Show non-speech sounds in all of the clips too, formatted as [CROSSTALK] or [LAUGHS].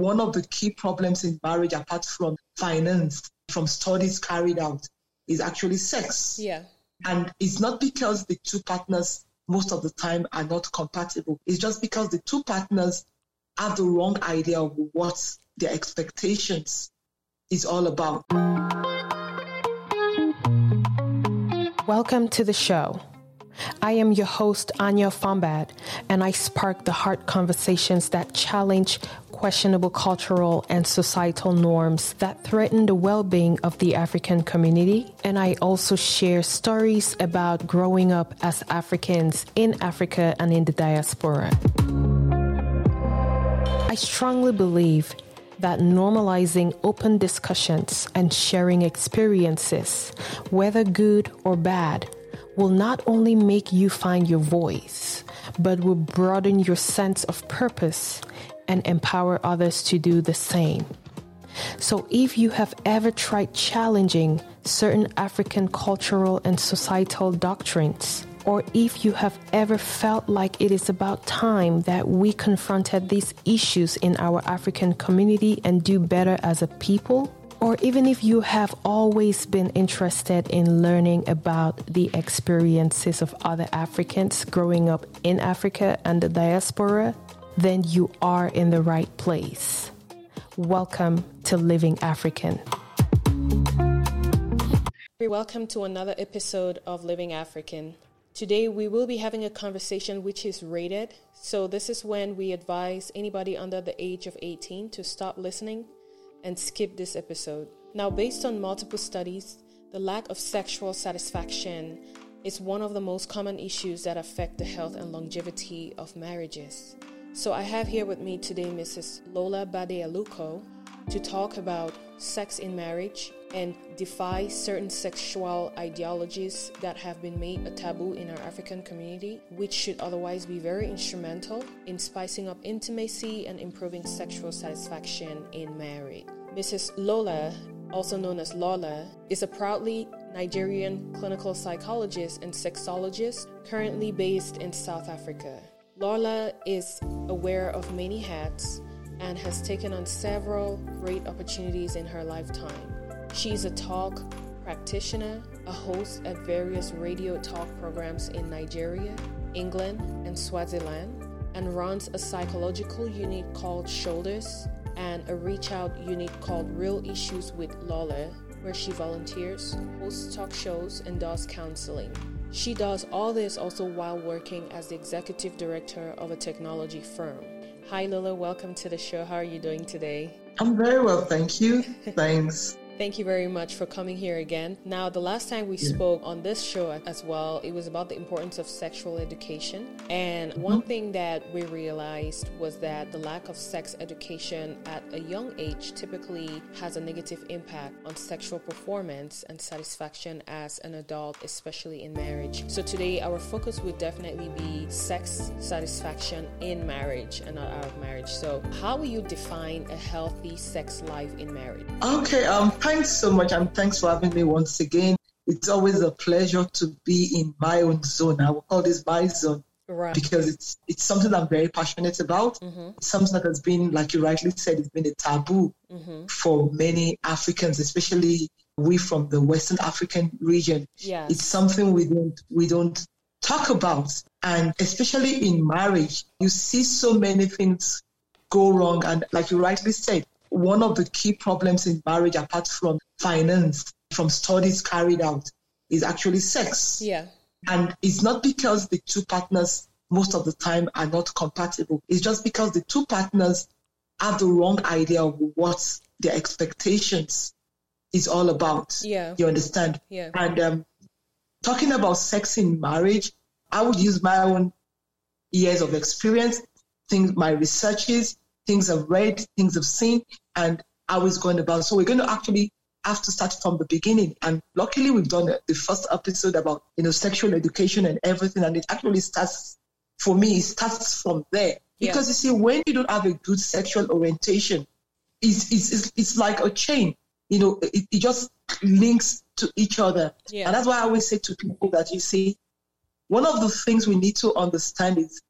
one of the key problems in marriage, apart from finance, from studies carried out, is actually sex. Yeah. And it's not because the two partners most of the time are not compatible. It's just because the two partners have the wrong idea of what their expectations is all about. Welcome to the show. I am your host, Anya Fombad, and I spark the heart conversations that challenge questionable cultural and societal norms that threaten the well being of the African community. And I also share stories about growing up as Africans in Africa and in the diaspora. I strongly believe that normalizing open discussions and sharing experiences, whether good or bad, will not only make you find your voice, but will broaden your sense of purpose and empower others to do the same. So, if you have ever tried challenging certain African cultural and societal doctrines, or if you have ever felt like it is about time that we confronted these issues in our African community and do better as a people, or even if you have always been interested in learning about the experiences of other Africans growing up in Africa and the diaspora, then you are in the right place. Welcome to Living African. Welcome to another episode of Living African. Today we will be having a conversation which is rated. So, this is when we advise anybody under the age of 18 to stop listening and skip this episode. Now, based on multiple studies, the lack of sexual satisfaction is one of the most common issues that affect the health and longevity of marriages. So, I have here with me today Mrs. Lola Bade Aluko to talk about sex in marriage and defy certain sexual ideologies that have been made a taboo in our African community, which should otherwise be very instrumental in spicing up intimacy and improving sexual satisfaction in marriage. Mrs. Lola, also known as Lola, is a proudly Nigerian clinical psychologist and sexologist currently based in South Africa. Lola is aware of many hats and has taken on several great opportunities in her lifetime. She's a talk practitioner, a host at various radio talk programs in Nigeria, England, and Swaziland, and runs a psychological unit called Shoulders and a reach out unit called Real Issues with Lola, where she volunteers, hosts talk shows, and does counseling. She does all this also while working as the executive director of a technology firm. Hi, Lola. Welcome to the show. How are you doing today? I'm very well, thank you. [LAUGHS] Thanks. Thank you very much for coming here again. Now, the last time we yeah. spoke on this show as well, it was about the importance of sexual education. And mm-hmm. one thing that we realized was that the lack of sex education at a young age typically has a negative impact on sexual performance and satisfaction as an adult, especially in marriage. So, today, our focus would definitely be sex satisfaction in marriage and not out of marriage. So, how will you define a healthy sex life in marriage? Okay, um, thanks so much, and thanks for having me once again. It's always a pleasure to be in my own zone. I will call this my zone. Right. Because it's it's something I'm very passionate about. Mm-hmm. It's something that has been, like you rightly said, it's been a taboo mm-hmm. for many Africans, especially we from the Western African region. Yes. It's something we don't we don't talk about. And especially in marriage, you see so many things go wrong. And like you rightly said, one of the key problems in marriage, apart from finance, from studies carried out, is actually sex. Yeah. And it's not because the two partners most of the time are not compatible. It's just because the two partners have the wrong idea of what their expectations is all about. Yeah. You understand? Yeah. And um, talking about sex in marriage, I would use my own years of experience, things my researches, things I've read, things I've seen, and how it's going about. So we're going to actually have to start from the beginning. And luckily, we've done the first episode about you know sexual education and everything, and it actually starts for me. It starts from there because yeah. you see, when you don't have a good sexual orientation, it's it's it's, like a chain. You know, it, it just links to each other, yeah. and that's why I always say to people that you see, one of the things we need to understand is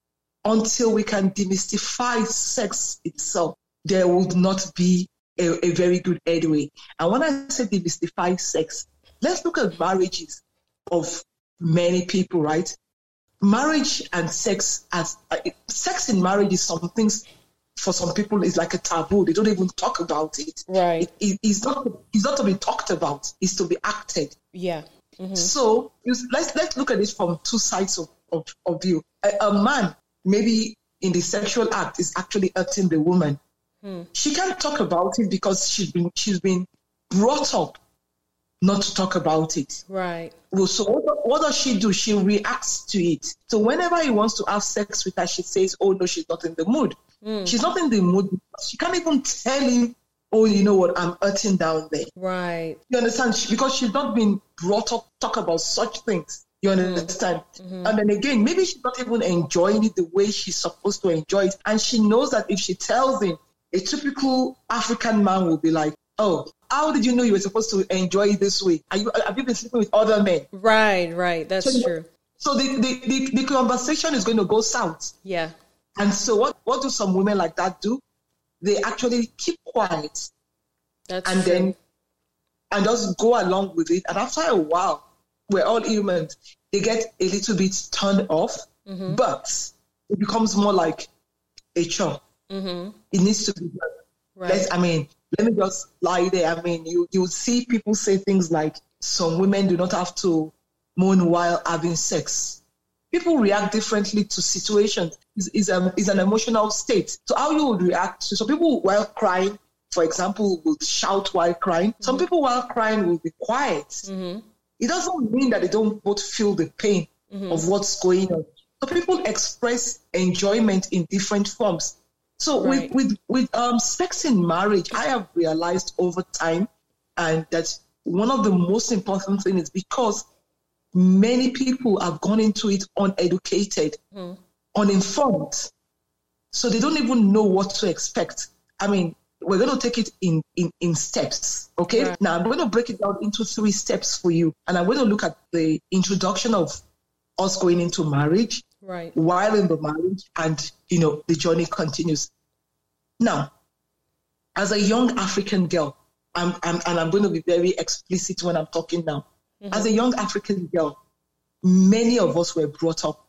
until we can demystify sex itself, there would not be a, a very good headway. And when I say demystify sex, let's look at marriages of many people, right? Marriage and sex as uh, sex in marriage is something for some people is like a taboo. They don't even talk about it. Right. It, it, it's not. It's not to be talked about. It's to be acted. Yeah. Mm-hmm. So let's let's look at it from two sides of of, of view. A, a man maybe in the sexual act is actually hurting the woman. Hmm. She can't talk about it because she's been she's been brought up not to talk about it. Right. Well, so what, what does she do? She reacts to it. So whenever he wants to have sex with her, she says, "Oh no, she's not in the mood. Mm. She's not in the mood. She can't even tell him, oh, you know what, I'm hurting down there. Right. You understand? She, because she's not been brought up to talk about such things. You understand? Mm-hmm. And then again, maybe she's not even enjoying it the way she's supposed to enjoy it. And she knows that if she tells him, a typical African man will be like, oh, how did you know you were supposed to enjoy it this way? Are you, have you been sleeping with other men? Right, right. That's So- true. So the, the, the, the conversation is going to go south. Yeah. And so what, what do some women like that do? They actually keep quiet That's and true. then and just go along with it. And after a while, we're all humans. They get a little bit turned off, Mm-hmm. but it becomes more like a chore. mm-hmm. It needs to be done. Right. Let's, I mean, let me just lie there. I mean, you you see people say things like some women do not have to moan while having sex. People react differently to situations. Is is a is an emotional state. So how you would react to some people while crying, for example, will shout while crying. Some people while crying will be quiet. Mm-hmm. It doesn't mean that they don't both feel the pain of what's going on. So people express enjoyment in different forms. So Right. with with with um, sex in marriage, I have realized over time, and that one of the most important things is because many people have gone into it uneducated, uninformed, so they don't even know what to expect. I mean, we're going to take it in in in steps, okay? Right. Now I'm going to break it down into three steps for you, and I'm going to look at the introduction of us going into marriage, Right. while in the marriage and you know the journey continues now as a young african girl I'm, I'm and i'm going to be very explicit when i'm talking now mm-hmm. as a young african girl many of us were brought up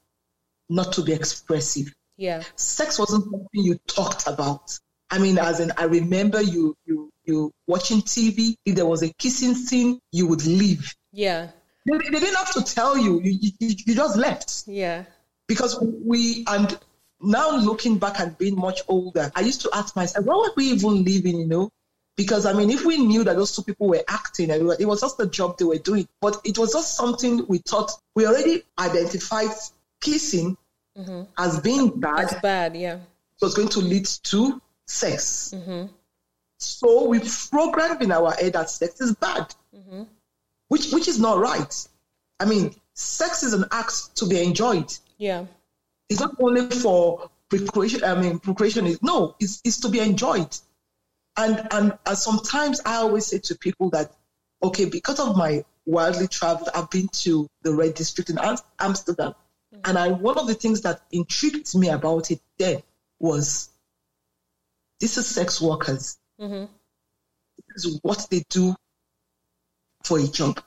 not to be expressive Yeah. sex wasn't something you talked about i mean as in i remember you you you watching tv if there was a kissing scene you would leave Yeah. they, they didn't have to tell you you, you, you just left Yeah. because we and now looking back and being much older, I used to ask myself, why were we even living, you know? Because I mean, if we knew that those two people were acting, and it was just the job they were doing, but it was just something we thought we already identified kissing mm-hmm. as being bad. It's bad. Yeah. It was going to lead to sex. So we programmed in our head that sex is bad, which which is not right. I mean, sex is an act to be enjoyed. Yeah. It's not only for procreation. I mean, procreation is no. It's it's to be enjoyed. And and uh, sometimes I always say to people that, okay, because of my wildly traveled, I've been to the Red District in Am- Amsterdam, and I one of the things that intrigued me about it then was, this is sex workers. Mm-hmm. This is what they do for a job.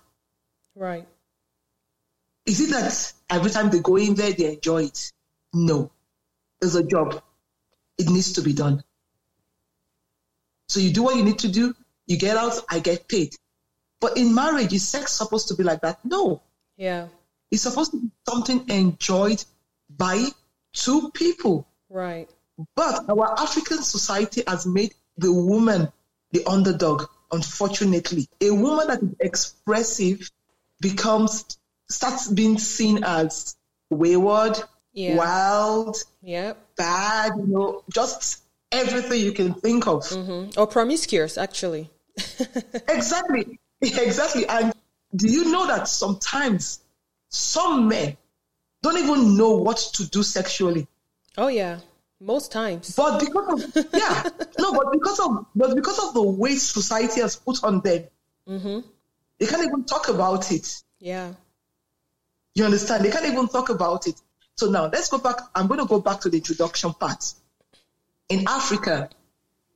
Right. Is it that every time they go in there they enjoy it? No. It's a job. It needs to be done. So you do what you need to do, you get out, I get paid. But in marriage, is sex supposed to be like that? No. Yeah. It's supposed to be something enjoyed by two people. Right. But our African society has made the woman the underdog, unfortunately. A woman that is expressive becomes starts being seen as wayward, Yeah. wild, Yep. bad, you know, just everything you can think of. hmm Or promiscuous, actually. [LAUGHS] Exactly. [LAUGHS] Exactly. And do you know that sometimes some men don't even know what to do sexually? Oh yeah. Most times. But because of yeah, [LAUGHS] no, but because of but because of the weight society has put on them, mm-hmm. they can't even talk about it. Yeah. You understand? They can't even talk about it. So now let's go back. I'm going to go back to the introduction part. In Africa,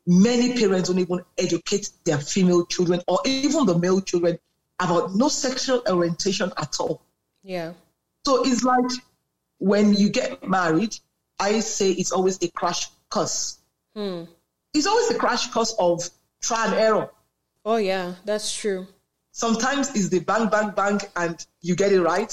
many parents don't even educate their female children or even the male children about no sexual orientation at all. Yeah. So it's like when you get married, I say it's always a crash course. Hmm. It's always a crash course of try and error. Oh yeah, that's true. Sometimes it's the bang, bang, bang, and you get it right.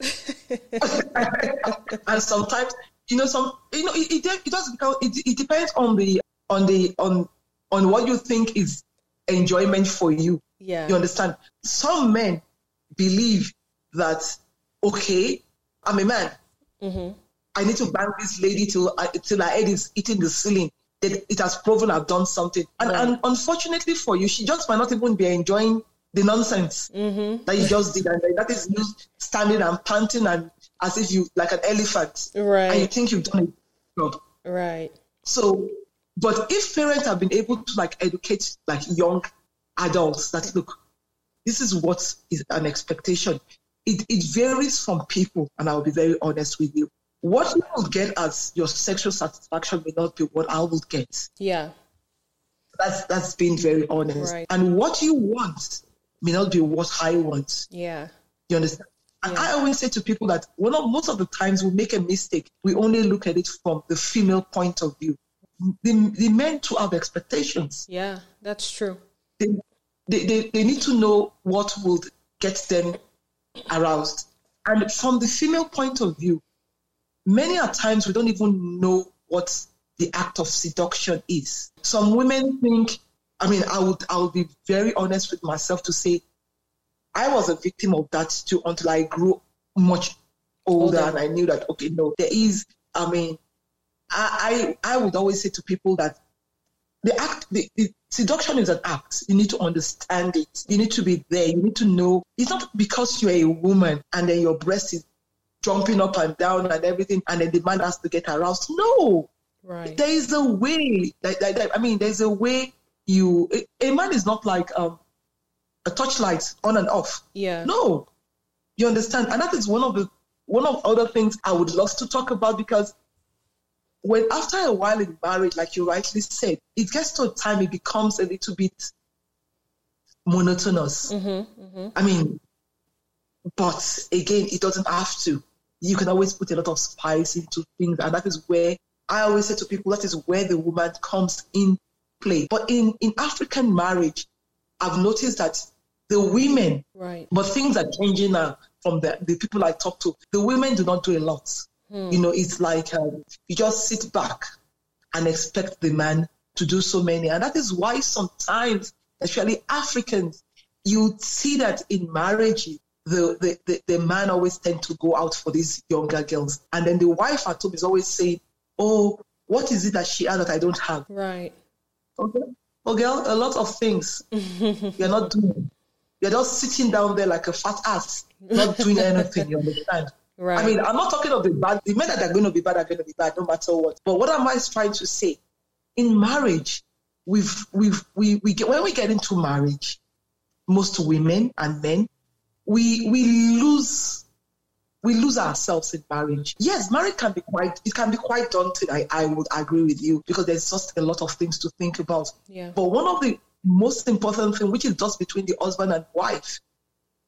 [LAUGHS] [LAUGHS] and sometimes, you know, some, you know, it, it, it does become, it, it depends on the, on the, on, on what you think is enjoyment for you. Yeah. You understand? Some men believe that, okay, I'm a man. Mm-hmm. I need to bang this lady till, I, till her head is hitting the ceiling. That it has proven I've done something. And, Right. and unfortunately for you, she just might not even be enjoying the nonsense Mm-hmm. that you just did. And that is you standing and panting and as if you, like an elephant. And you think you've done a job. Right. So, but if parents have been able to like educate like young adults that look, this is what is an expectation. It, it varies from people, and I'll be very honest with you. What you will get as your sexual satisfaction may not be what I will get. Yeah. That's that's being very honest. Right. And what you want may not be what I want. Yeah. You understand? And Yeah. I always say to people that one of most of the times we make a mistake. We only look at it from the female point of view. The, the men to have expectations. Yeah. That's true. They, they, they, they need to know what will get them aroused. And from the female point of view, many a times we don't even know what the act of seduction is. Some women think, I mean, I would I would be very honest with myself to say I was a victim of that too until I grew much older Older. and I knew that okay, no, there is I mean I I, I would always say to people that the act the, the seduction is an act. You need to understand it. You need to be there. You need to know it's not because you're a woman and then your breast is jumping up and down and everything and then the man has to get aroused. No. Right. There is a way that, that, that- I mean there's a way you a, a man is not like um a touchlight on and off. Yeah. No. You understand? And that is one of the one of other things I would love to talk about because when after a while in marriage, like you rightly said, it gets to a time it becomes a little bit monotonous. Mm-hmm. Mm-hmm. I mean, but again, it doesn't have to. You can always put a lot of spice into things, and that is where I always say to people that is where the woman comes in play. But in in African marriage, I've noticed that the women Right. but things are changing now from the, the people I talk to. The women do not do a lot. You know, it's like um, you just sit back and expect the man to do so many. And that is why sometimes, especially Africans, you see that in marriage, the, the, the, the man always tend to go out for these younger girls. And then the wife at home is always saying, oh, what is it that she has that I don't have? Right. Okay. Oh, girl, a lot of things [LAUGHS] you're not doing. You're just sitting down there like a fat ass, not doing anything. You understand? Right. I mean, I'm not talking of the bad. The men that are going to be bad are going to be bad, no matter what. But what am I trying to say? In marriage, we've we've we we get when we get into marriage, most women and men, we we lose we lose ourselves in marriage. Yes, marriage can be quite it can be quite daunting. I, I would agree with you because there's just a lot of things to think about. Yeah. But one of the most important thing, which is just between the husband and wife,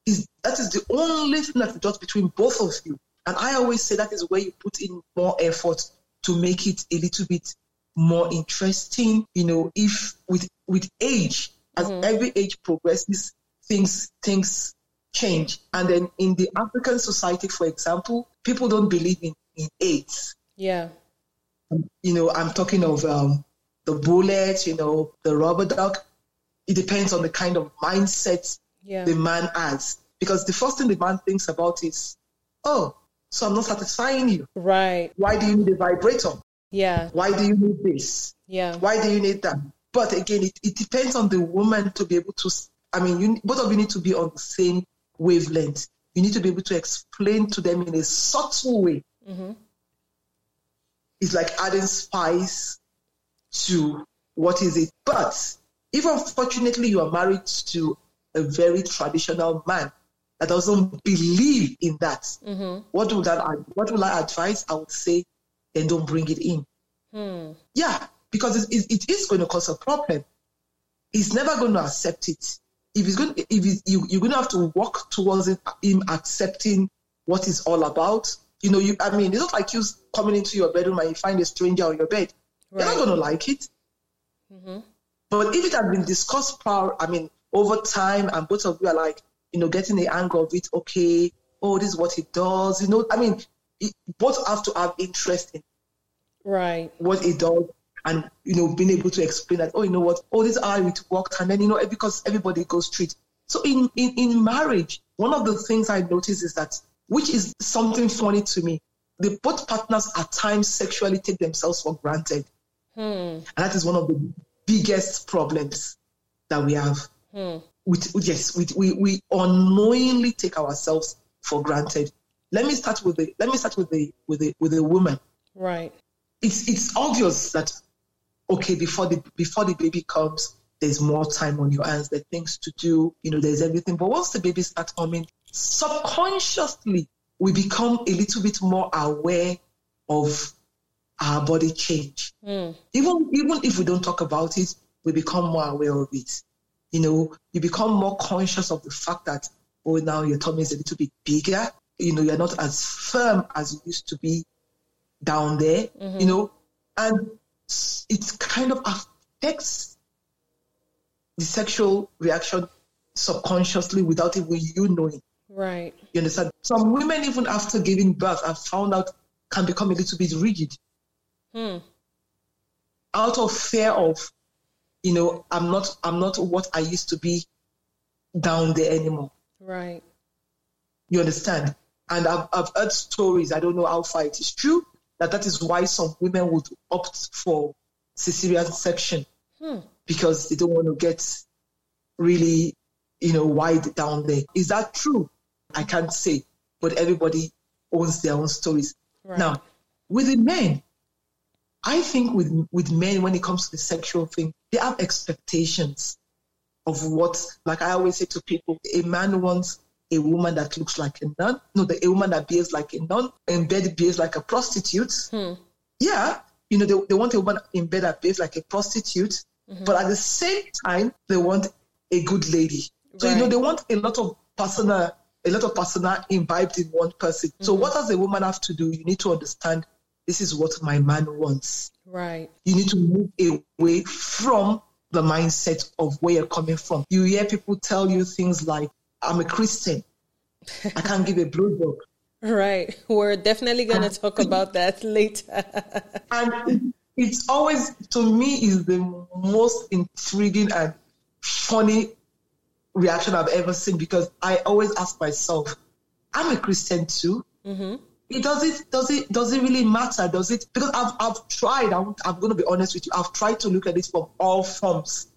is that is the only thing that's just between both of you. And I always say that is where you put in more effort to make it a little bit more interesting. You know, if with with age, as mm-hmm. every age progresses, things things change. And then in the African society, for example, people don't believe in, in aids. Yeah. You know, I'm talking of um, the bullet, you know, the rubber duck. It depends on the kind of mindset Yeah. the man has. Because the first thing the man thinks about is, oh, so I'm not satisfying you. Right. Why do you need a vibrator? Yeah. Why do you need this? Yeah. Why do you need that? But again, it, it depends on the woman to be able to, I mean, you, both of you need to be on the same wavelength. You need to be able to explain to them in a subtle way. Mm-hmm. It's like adding spice to what is it. But if unfortunately you are married to a very traditional man that doesn't believe in that, Mm-hmm. what would that what will I advise? I would say then don't bring it in. Hmm. Yeah, because it, it, it is going to cause a problem. He's never going to accept it. If he's going, if you, you're going to have to work towards it, him accepting what it's all about. You know, you. I mean, it's not like you coming into your bedroom and you find a stranger on your bed. Right. You're not going to like it. Mm-hmm. But if it had been discussed prior, I mean, over time, and both of you are like, you know, getting the angle of it, okay, oh, this is what it does. You know, I mean, it, both have to have interest in right what it does and you know being able to explain that oh you know what oh this is how it worked and then you know because everybody goes it. So in, in in marriage one of the things i notice is that which is something funny to me the both partners at times sexually take themselves for granted. Hmm. and that is one of the biggest problems that we have. Hmm. with yes we, we we unknowingly take ourselves for granted. Let me start with the let me start with the with the with the woman. Right. It's it's obvious that okay before the before the baby comes there's more time on your hands. There's things to do. You know there's everything. But once the baby starts coming subconsciously we become a little bit more aware of our body change. Mm. even even if we don't talk about it we become more aware of it. You know you become more conscious of the fact that oh now your tummy is a little bit bigger. You know you're not as firm as you used to be down there, mm-hmm. you know, and it kind of affects the sexual reaction subconsciously without even you knowing. Right. You understand? Some women, even after giving birth, have found out can become a little bit rigid. Hmm. Out of fear of, you know, I'm not I'm not what I used to be down there anymore. Right. You understand? And I've, I've heard stories, I don't know how far it is true, that that is why some women would opt for cesarean section hmm. because they don't want to get really, you know, wide down there. Is that true? I can't say, but everybody owns their own stories. Right. Now, with the men, I think with with men when it comes to the sexual thing, they have expectations of what, like I always say to people, a man wants a woman that looks like a nun. No, the, a woman that behaves like a nun, in bed behaves like a prostitute. Hmm. Yeah, you know, they, they want a woman in bed that behaves like a prostitute, mm-hmm. but at the same time, they want a good lady. So, right. you know, they want a lot of personal, a lot of personal imbibed in one person. Mm-hmm. So, what does a woman have to do? You need to understand this is what my man wants. Right. You need to move away from the mindset of where you're coming from. You hear people tell you things like, I'm a Christian. I can't give a blowjob. [LAUGHS] Right. We're definitely going to talk about that [LAUGHS] later. and it's always, to me, is the most intriguing and funny reaction I've ever seen because I always ask myself, I'm a Christian too. Mm-hmm. It does it does it does it really matter? Does it because I've I've tried. I'm, I'm going to be honest with you. I've tried to look at it from all forms.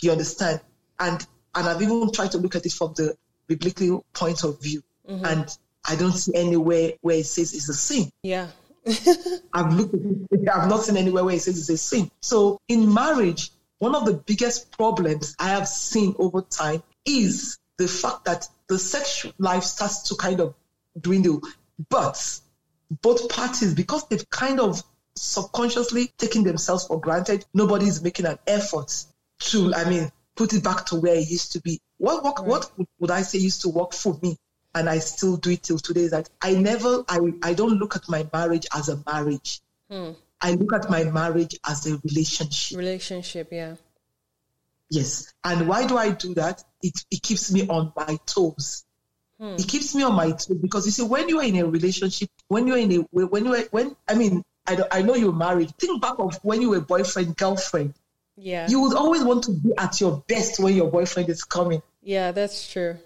You understand? And and I've even tried to look at it from the biblical point of view. Mm-hmm. And I don't see anywhere where it says it's a sin. Yeah. [LAUGHS] I've looked at it, [LAUGHS] I've not seen anywhere where it says it's a sin. So in marriage, one of the biggest problems I have seen over time is the fact that the sexual life starts to kind of dwindle. But both parties, because they've kind of subconsciously taken themselves for granted, nobody's making an effort to, I mean, put it back to where it used to be. What what, right. what would I say used to work for me? And I still do it till today. Is that I never I I don't look at my marriage as a marriage. Hmm. I look at my marriage as a relationship. Relationship, yeah. Yes. And why do I do that? It it keeps me on my toes. Hmm. It keeps me on my toes because you see, when you are in a relationship, when you're in a when you are when I mean I, I know you're married. Think back of when you were boyfriend girlfriend. Yeah. You would always want to be at your best when your boyfriend is coming. Yeah, that's true.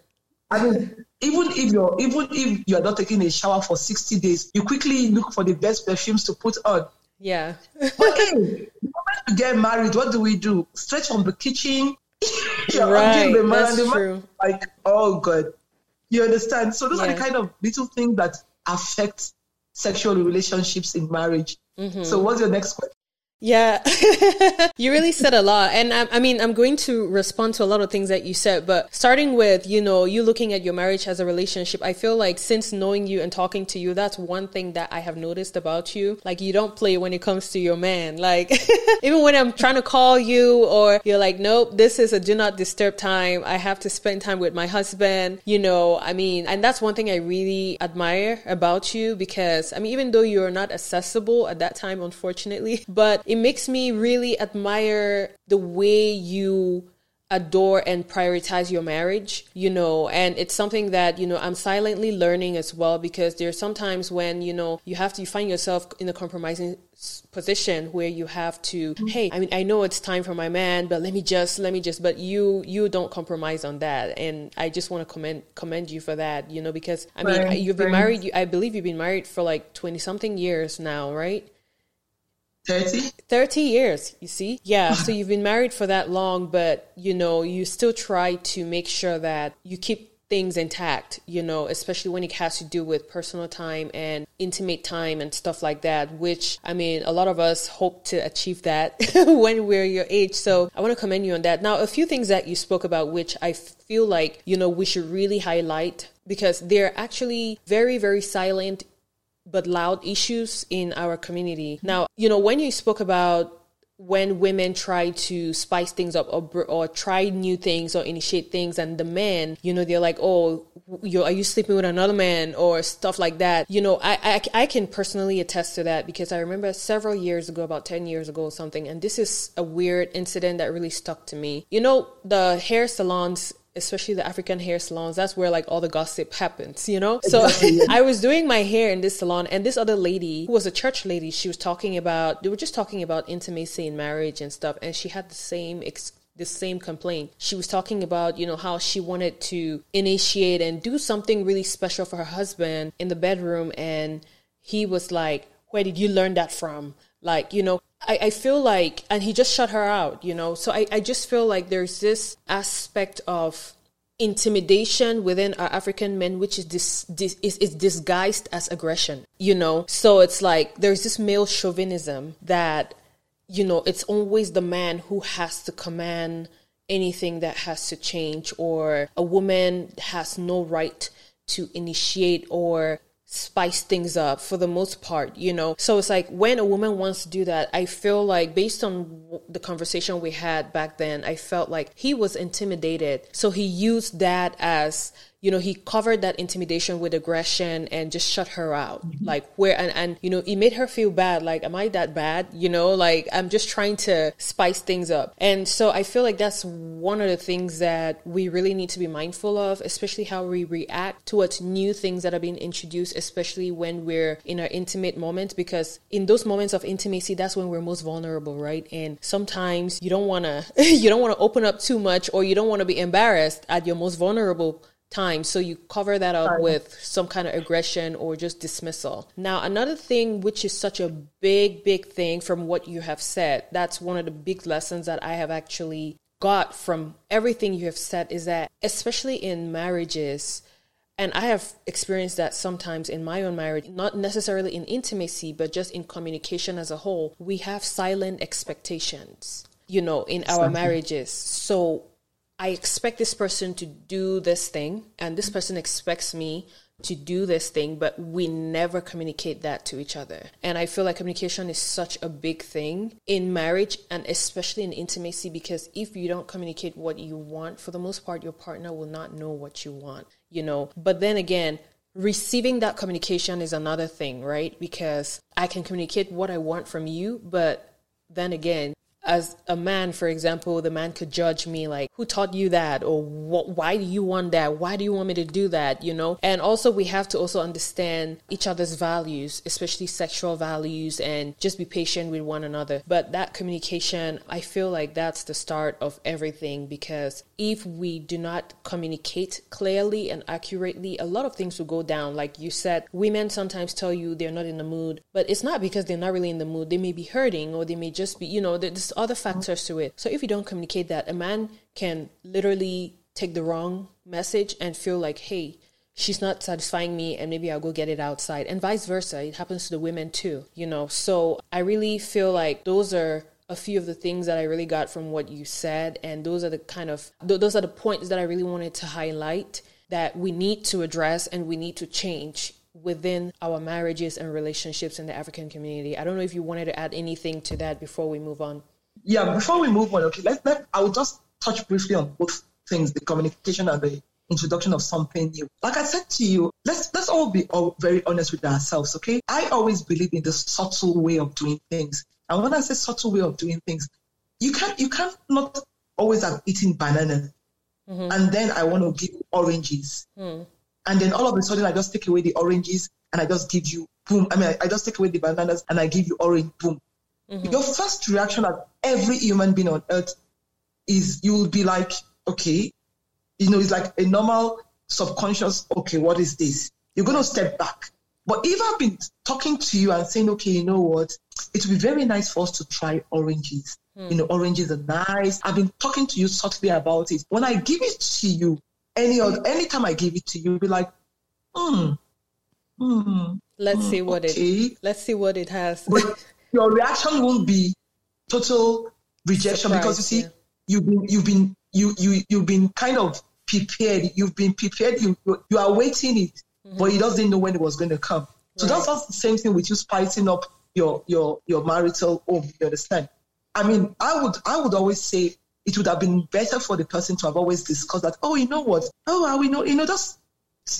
I mean, even if you're even if you're not taking a shower for 60 days, you quickly look for the best perfumes to put on. Yeah. but hey, the moment you get married, what do we do? Straight from the kitchen. [LAUGHS] right. The man, that's true. like, oh god. You understand? So those yeah. are the kind of little things that affect sexual relationships in marriage. Mm-hmm. So what's your next question? Yeah, [LAUGHS] you really said a lot. And I, I, mean, I'm going to respond to a lot of things that you said, but starting with, you know, you looking at your marriage as a relationship, I feel like since knowing you and talking to you, that's one thing that I have noticed about you. Like, you don't play when it comes to your man. Like, [LAUGHS] even when I'm trying to call you or you're like, nope, this is a do not disturb time. I have to spend time with my husband, you know, I mean, and that's one thing I really admire about you because, I mean, even though you're not accessible at that time, unfortunately, but it makes me really admire the way you adore and prioritize your marriage, you know, and it's something that, you know, I'm silently learning as well because there's sometimes when, you know, you have to you find yourself in a compromising position where you have to, mm-hmm. hey, I mean, I know it's time for my man, but let me just, let me just, but you, you don't compromise on that. And I just want to commend, commend you for that, you know, because I mean, right, you've been right. married, you, I believe you've been married for like 20 something years now, right? 30? 30 years, you see? Yeah, so you've been married for that long, but you know, you still try to make sure that you keep things intact, you know, especially when it has to do with personal time and intimate time and stuff like that, which I mean, a lot of us hope to achieve that [LAUGHS] when we're your age. So I want to commend you on that. Now, a few things that you spoke about, which I feel like, you know, we should really highlight because they're actually very, very silent but loud issues in our community. Now, you know, when you spoke about when women try to spice things up or, or try new things or initiate things and the men you know they're like oh you are you sleeping with another man? or stuff like that. You know I, I i can personally attest to that because i remember several years ago about 10 years ago or something and this is a weird incident that really stuck to me. You know the hair salons especially the African hair salons, that's where like all the gossip happens, you know? So [LAUGHS] I was doing my hair in this salon and this other lady who was a church lady, she was talking about, they were just talking about intimacy in marriage and stuff. And she had the same ex- the same complaint. She was talking about, you know, how she wanted to initiate and do something really special for her husband in the bedroom. And he was like, Where did you learn that from? Like, you know, I, I feel like, and he just shut her out, you know. So I, I just feel like there's this aspect of intimidation within our African men, which is this, this is, is disguised as aggression, you know. So it's like there's this male chauvinism that, you know, it's always the man who has to command anything that has to change, or a woman has no right to initiate or spice things up for the most part, you know? So it's like when a woman wants to do that, I feel like based on the conversation we had back then, I felt like he was intimidated. So he used that as you know, he covered that intimidation with aggression and just shut her out. Mm-hmm. Like where and, and you know, it made her feel bad. Like, am I that bad? You know, like I'm just trying to spice things up. And so I feel like that's one of the things that we really need to be mindful of, especially how we react towards new things that are being introduced, especially when we're in our intimate moments, because in those moments of intimacy, that's when we're most vulnerable, right? And sometimes you don't wanna [LAUGHS] you don't wanna open up too much or you don't wanna be embarrassed at your most vulnerable time. So you cover that up Sorry. with some kind of aggression or just dismissal. Now, another thing, which is such a big, big thing from what you have said, that's one of the big lessons that I have actually got from everything you have said is that, especially in marriages, and I have experienced that sometimes in my own marriage, not necessarily in intimacy, but just in communication as a whole, we have silent expectations, you know, in our marriages. So I expect this person to do this thing, and this person expects me to do this thing, but we never communicate that to each other. And I feel like communication is such a big thing in marriage and especially in intimacy because if you don't communicate what you want, for the most part, your partner will not know what you want, you know. But then again, receiving that communication is another thing, right? Because I can communicate what I want from you, but then again, as a man, for example, the man could judge me like, who taught you that? Or why do you want that? Why do you want me to do that? You know? And also, we have to also understand each other's values, especially sexual values, and just be patient with one another. But that communication, I feel like that's the start of everything because if we do not communicate clearly and accurately, a lot of things will go down. Like you said, women sometimes tell you they're not in the mood, but it's not because they're not really in the mood. They may be hurting or they may just be, you know, there's other factors to it. So if you don't communicate that, a man can literally take the wrong message and feel like, hey, she's not satisfying me and maybe I'll go get it outside and vice versa. It happens to the women too, you know. So I really feel like those are a few of the things that I really got from what you said and those are the kind of those are the points that I really wanted to highlight that we need to address and we need to change within our marriages and relationships in the African community. I don't know if you wanted to add anything to that before we move on. Yeah, before we move on, okay, let, let I will just touch briefly on both things, the communication and the introduction of something new. Like I said to you, let's let's all be all very honest with ourselves, okay? I always believe in the subtle way of doing things. And when I say subtle way of doing things, you can't you can't not always have eaten banana. Mm-hmm. And then I want to give oranges. Mm. And then all of a sudden I just take away the oranges and I just give you boom. I mean I, I just take away the bananas and I give you orange boom. Mm-hmm. Your first reaction as every human being on earth is you will be like, okay, you know, it's like a normal subconscious, okay, what is this? You're going to step back. But if I've been talking to you and saying, okay, you know what, it would be very nice for us to try oranges. Mm. You know, oranges are nice. I've been talking to you subtly about it. When I give it to you, any other, anytime I give it to you, you'll be like, hmm, hmm. Let's hmm, see what okay. it. Let's see what it has. But your reaction won't be total rejection Surprise, because you see, yeah. you've been you've been you you you've been kind of prepared. You've been prepared. You you are waiting it, mm-hmm. but he doesn't know when it was going to come. So right. that's the same thing with you spicing up your your your marital home. You understand? I mean, I would I would always say it would have been better for the person to have always discussed that. Oh, you know what? Oh, we know you know just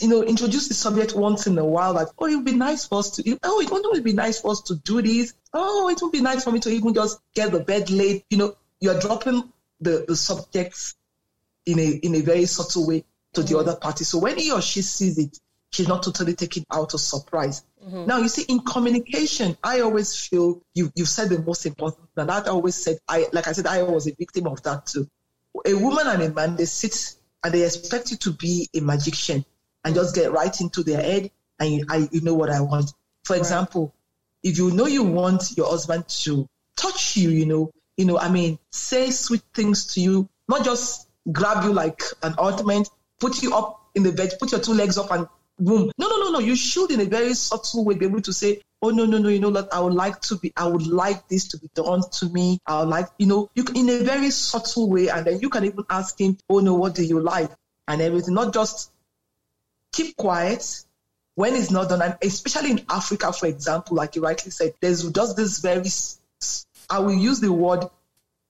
you know introduce the subject once in a while. Like, oh, it would be nice for us to. Oh, it would be nice for us to do this. Oh, it would be nice for me to even just get the bed laid. You know, you're dropping the, the subjects in a in a very subtle way to mm-hmm. the other party. So when he or she sees it, she's not totally taken out of surprise. Mm-hmm. Now you see, in communication, I always feel you you said the most important and I always said I like I said I was a victim of that too. A woman and a man they sit and they expect you to be a magician and just get right into their head and you, I, you know what I want. For right. example, if you know you want your husband to touch you, you know, you know, I mean, say sweet things to you, not just grab you like an ornament, put you up in the bed, put your two legs up and No, no, no, no. You should in a very subtle way be able to say, oh no, no, no, you know what, I would like to be, I would like this to be done to me. I would like, you know, you can, in a very subtle way, and then you can even ask him, oh no, what do you like? And everything. Not just keep quiet when it's not done. And especially in Africa, for example, like you rightly said, there's just this very I will use the word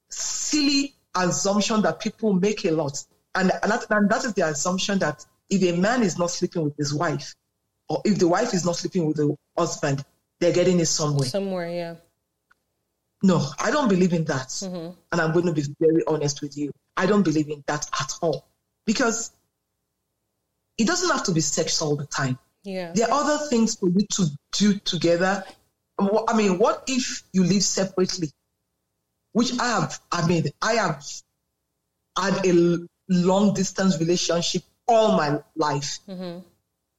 silly assumption that people make a lot. And, and, that, and that is the assumption that if a man is not sleeping with his wife, or if the wife is not sleeping with the husband, they're getting it somewhere. Somewhere, yeah. No, I don't believe in that. Mm-hmm. And I'm going to be very honest with you. I don't believe in that at all. Because it doesn't have to be sex all the time. Yeah. There are other things for you to do together I mean, what if you live separately? Which I have, I mean, I have had a long distance relationship all my life. Mm-hmm.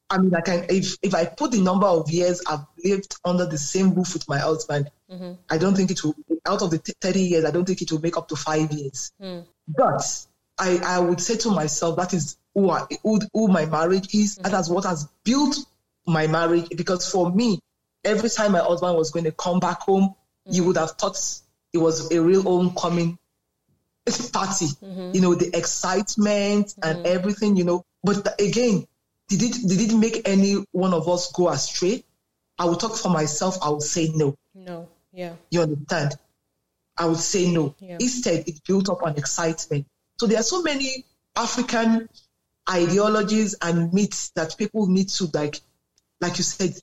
I mean, I can, if, if I put the number of years I've lived under the same roof with my husband, mm-hmm. I don't think it will, out of the 30 years, I don't think it will make up to five years. Mm. But I, I would say to myself, that is who, I, who, who my marriage is. Mm-hmm. That is what has built my marriage. Because for me, every time my husband was going to come back home, mm-hmm. you would have thought it was a real homecoming party. Mm-hmm. You know, the excitement mm-hmm. and everything, you know. But again, did it did it make any one of us go astray? I will talk for myself, I would say no. No. Yeah. You understand? I would say no. Yeah. Instead, it built up on excitement. So there are so many African ideologies and myths that people need to like, like you said,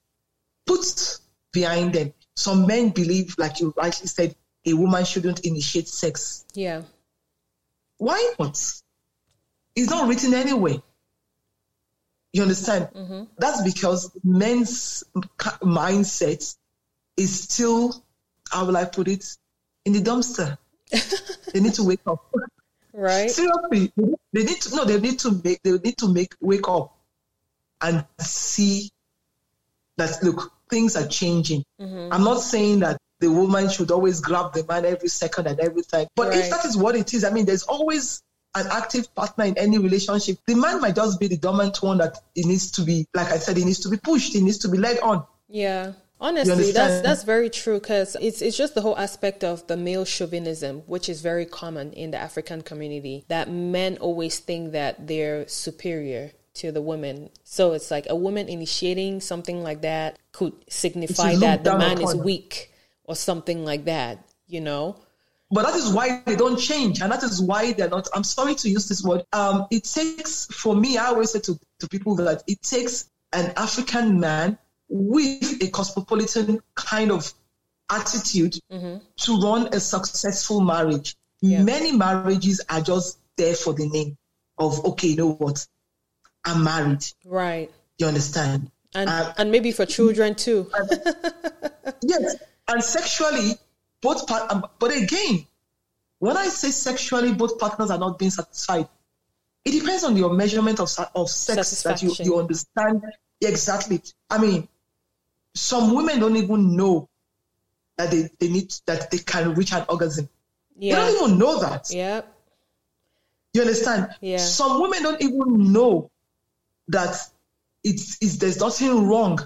put behind them. Some men believe, like you rightly said, a woman shouldn't initiate sex. Yeah. Why not? It's not written anyway. You understand? Mm-hmm. That's because men's mindset is still, how will I put it, in the dumpster. [LAUGHS] they need to wake up. Right. Seriously, they need to no. They need to make. They need to make wake up and see that look things are changing. Mm-hmm. I'm not saying that the woman should always grab the man every second and every time. But right. if that is what it is, I mean, there's always an active partner in any relationship, the man might just be the dominant one that it needs to be, like I said, it needs to be pushed, it needs to be led on. Yeah. Honestly, that's that's very true because it's it's just the whole aspect of the male chauvinism, which is very common in the African community. That men always think that they're superior to the women. So it's like a woman initiating something like that could signify that the man is weak or something like that. You know. But that is why they don't change, and that is why they're not. I'm sorry to use this word. Um, it takes for me. I always say to, to people that it takes an African man with a cosmopolitan kind of attitude mm-hmm. to run a successful marriage. Yeah. Many marriages are just there for the name of, okay, you know what? I'm married. Right. You understand? And, um, and maybe for children too. [LAUGHS] yes. And sexually, both, part, um, but again, when I say sexually, both partners are not being satisfied, it depends on your measurement of, of sex that you, you understand exactly. I mean, some women don't even know that they, they need that they can reach an orgasm. Yeah. They don't even know that. Yeah. You understand? Yeah. Some women don't even know that it's, it's there's nothing wrong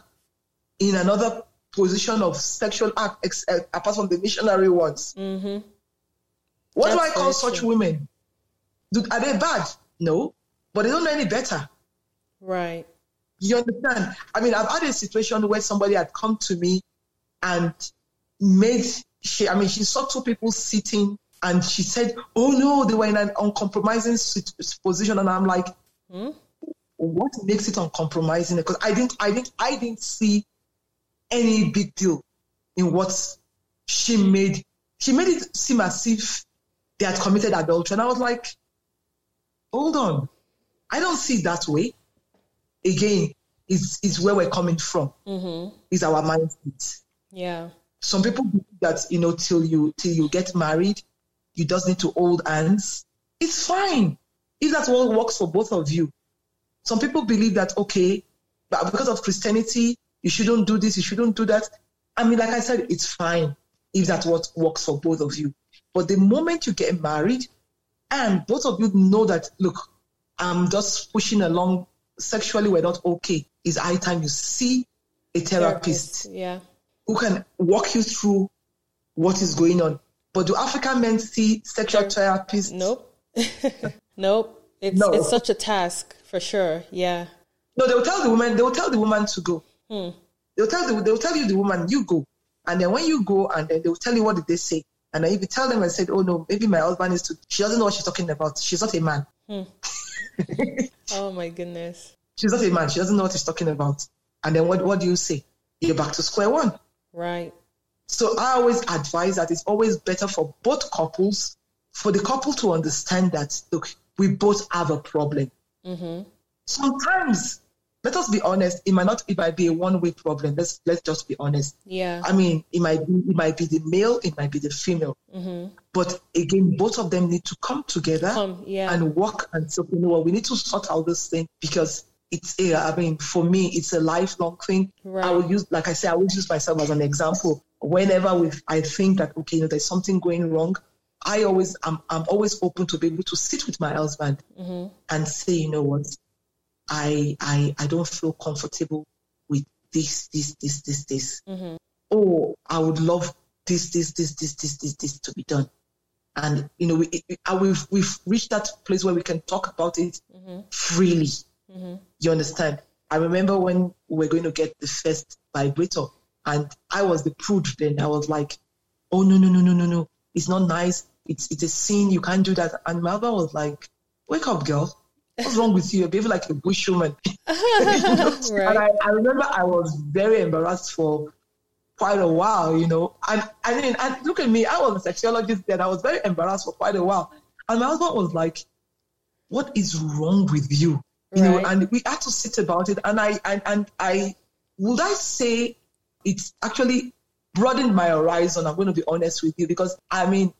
in another position of sexual act ex, uh, apart from the missionary ones. Mm-hmm. What That's do I call such women? Do, are they bad? No, but they don't know any better. Right. You understand? I mean, I've had a situation where somebody had come to me and made she. I mean, she saw two people sitting and she said, "Oh no, they were in an uncompromising position," and I'm like, hmm? "What makes it uncompromising?" Because I didn't, I didn't, I didn't see any big deal in what she made. She made it seem as if they had committed adultery, and I was like, "Hold on, I don't see it that way." again, is is where we're coming from. Mm-hmm. Is our mindset. Yeah. Some people believe that you know till you till you get married, you just need to hold hands. It's fine if that's what works for both of you. Some people believe that okay, but because of Christianity, you shouldn't do this, you shouldn't do that. I mean, like I said, it's fine if that's what works for both of you. But the moment you get married, and both of you know that, look, I'm just pushing along sexually we're not okay, it's high time you see a therapist, yeah. who can walk you through what is going on. But do African men see sexual therapists? Nope. [LAUGHS] nope. It's no. it's such a task for sure. Yeah. No, they will tell the woman. They will tell the woman to go. Hmm. They'll tell the, they'll tell you the woman you go, and then when you go, and then they'll tell you what did they say, and then if you tell them and said, oh no, maybe my husband is to, she doesn't know what she's talking about. She's not a man. Hmm. [LAUGHS] oh my goodness. She's not a man. She doesn't know what she's talking about. And then what, what do you say? You're back to square one. Right. So I always advise that it's always better for both couples, for the couple to understand that, look, we both have a problem. Mm-hmm. Sometimes let us be honest, it might not it might be a one way problem. Let's let's just be honest. Yeah. I mean, it might be it might be the male, it might be the female. Mm-hmm. But again, both of them need to come together come, yeah. and work and say, you know what, we need to sort out this thing because it's a, I mean, for me, it's a lifelong thing. Right. I will use, like I say, I will use myself as an example. Whenever we, I think that okay, you know, there's something going wrong, I always, I'm, I'm always open to be able to sit with my husband mm-hmm. and say, you know what, I I I don't feel comfortable with this this this this this. Mm-hmm. Oh, I would love this this this this this this this to be done. And you know, we, we've we've reached that place where we can talk about it mm-hmm. freely. Mm-hmm. You understand? I remember when we were going to get the first vibrator, and I was the prude then. I was like, "Oh no no no no no no! It's not nice. It's it's a sin. You can't do that." And my husband was like, "Wake up, girl! What's wrong with you? You're behaving like a bushwoman. right. [LAUGHS] And I, I, remember I was very embarrassed for quite a while, you know. And I mean, and look at me, I was a sexologist then. I was very embarrassed for quite a while. And my husband was like, What is wrong with you? You right. know, and we had to sit about it. And I and, and I would I say it's actually broadened my horizon. I'm going to be honest with you because I mean,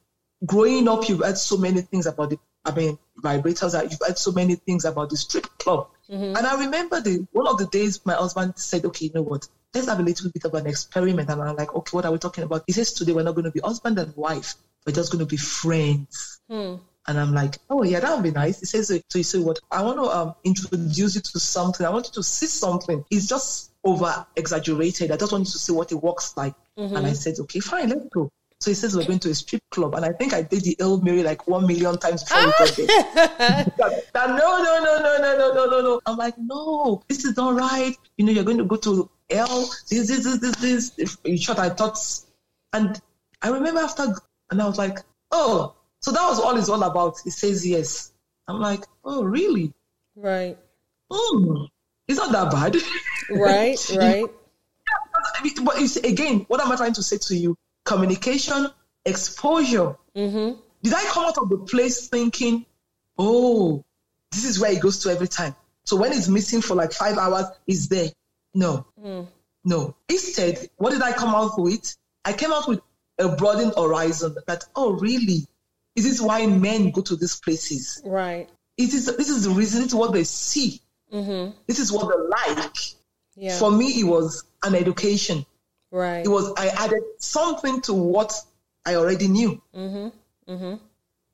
growing up, you've heard so many things about the I mean, vibrators. That you've heard so many things about the strip club. Mm-hmm. And I remember the one of the days my husband said, "Okay, you know what? Let's have a little bit of an experiment." And I'm like, "Okay, what are we talking about?" He says, "Today we're not going to be husband and wife. We're just going to be friends." Hmm. And I'm like, oh yeah, that would be nice. He says, so he said, what? I want to um, introduce you to something. I want you to see something. It's just over exaggerated. I just want you to see what it works like. Mm-hmm. And I said, okay, fine, let's go. So he says we're going to a strip club, and I think I did the Hail Mary like one million times before we got there. that, that, no, no, no, no, no, no, no, no, no. I'm like, no, this is not right. You know, you're going to go to hell. This, this, this, this, this. If in short, I thought, and I remember after, and I was like, oh, so that was all it's all about. He says yes. I'm like, oh, really? Right. Hmm. It's not that bad. Right, [LAUGHS] right. but it's, again, what am I trying to say to you? Communication, exposure. Mm-hmm. Did I come out of the place thinking, oh, this is where it goes to every time? So when it's missing for like five hours, it's there. No, mm. no. Instead, what did I come out with? I came out with a broadened horizon that, oh, really? Is this why men go to these places? Right. It is, this is the reason, it's what they see. Mm-hmm. This is what they like. Yeah. For me, it was an education. Right. It was, I added something to what I already knew. Mm-hmm. Mm-hmm.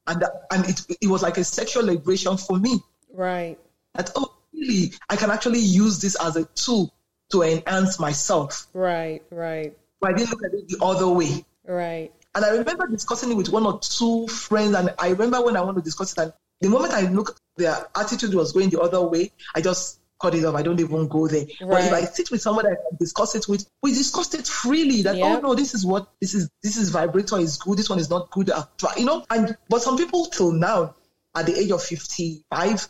And, and it, it was like a sexual liberation for me. Right. That, oh, really, I can actually use this as a tool to enhance myself. Right, right. But I didn't look at it the other way. Right. And I remember discussing it with one or two friends, and I remember when I wanted to discuss it, and the moment I look, their attitude was going the other way. I just cut it off. I don't even go there. Right. But if I sit with somebody I can discuss it with, we discussed it freely. That oh no, this is what this is. This is vibrator is good. This one is not good. You know. And but some people till now, at the age of fifty-five,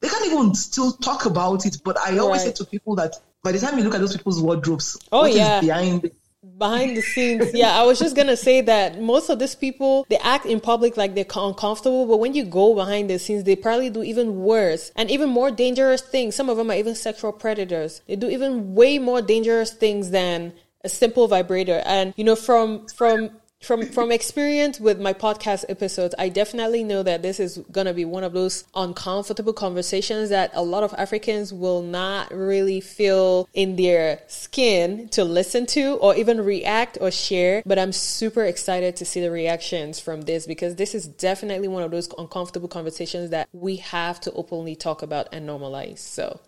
they can't even still talk about it. But I always right. say to people that by the time you look at those people's wardrobes, oh yeah, behind behind the scenes yeah i was just gonna say that most of these people they act in public like they're uncomfortable but when you go behind the scenes they probably do even worse and even more dangerous things. Some of them are even sexual predators. They do even way more dangerous things than a simple vibrator. And you know from from from from experience with my podcast episodes i definitely know that this is going to be one of those uncomfortable conversations that a lot of africans will not really feel in their skin to listen to or even react or share. But i'm super excited to see the reactions from this because this is definitely one of those uncomfortable conversations that we have to openly talk about and normalize. So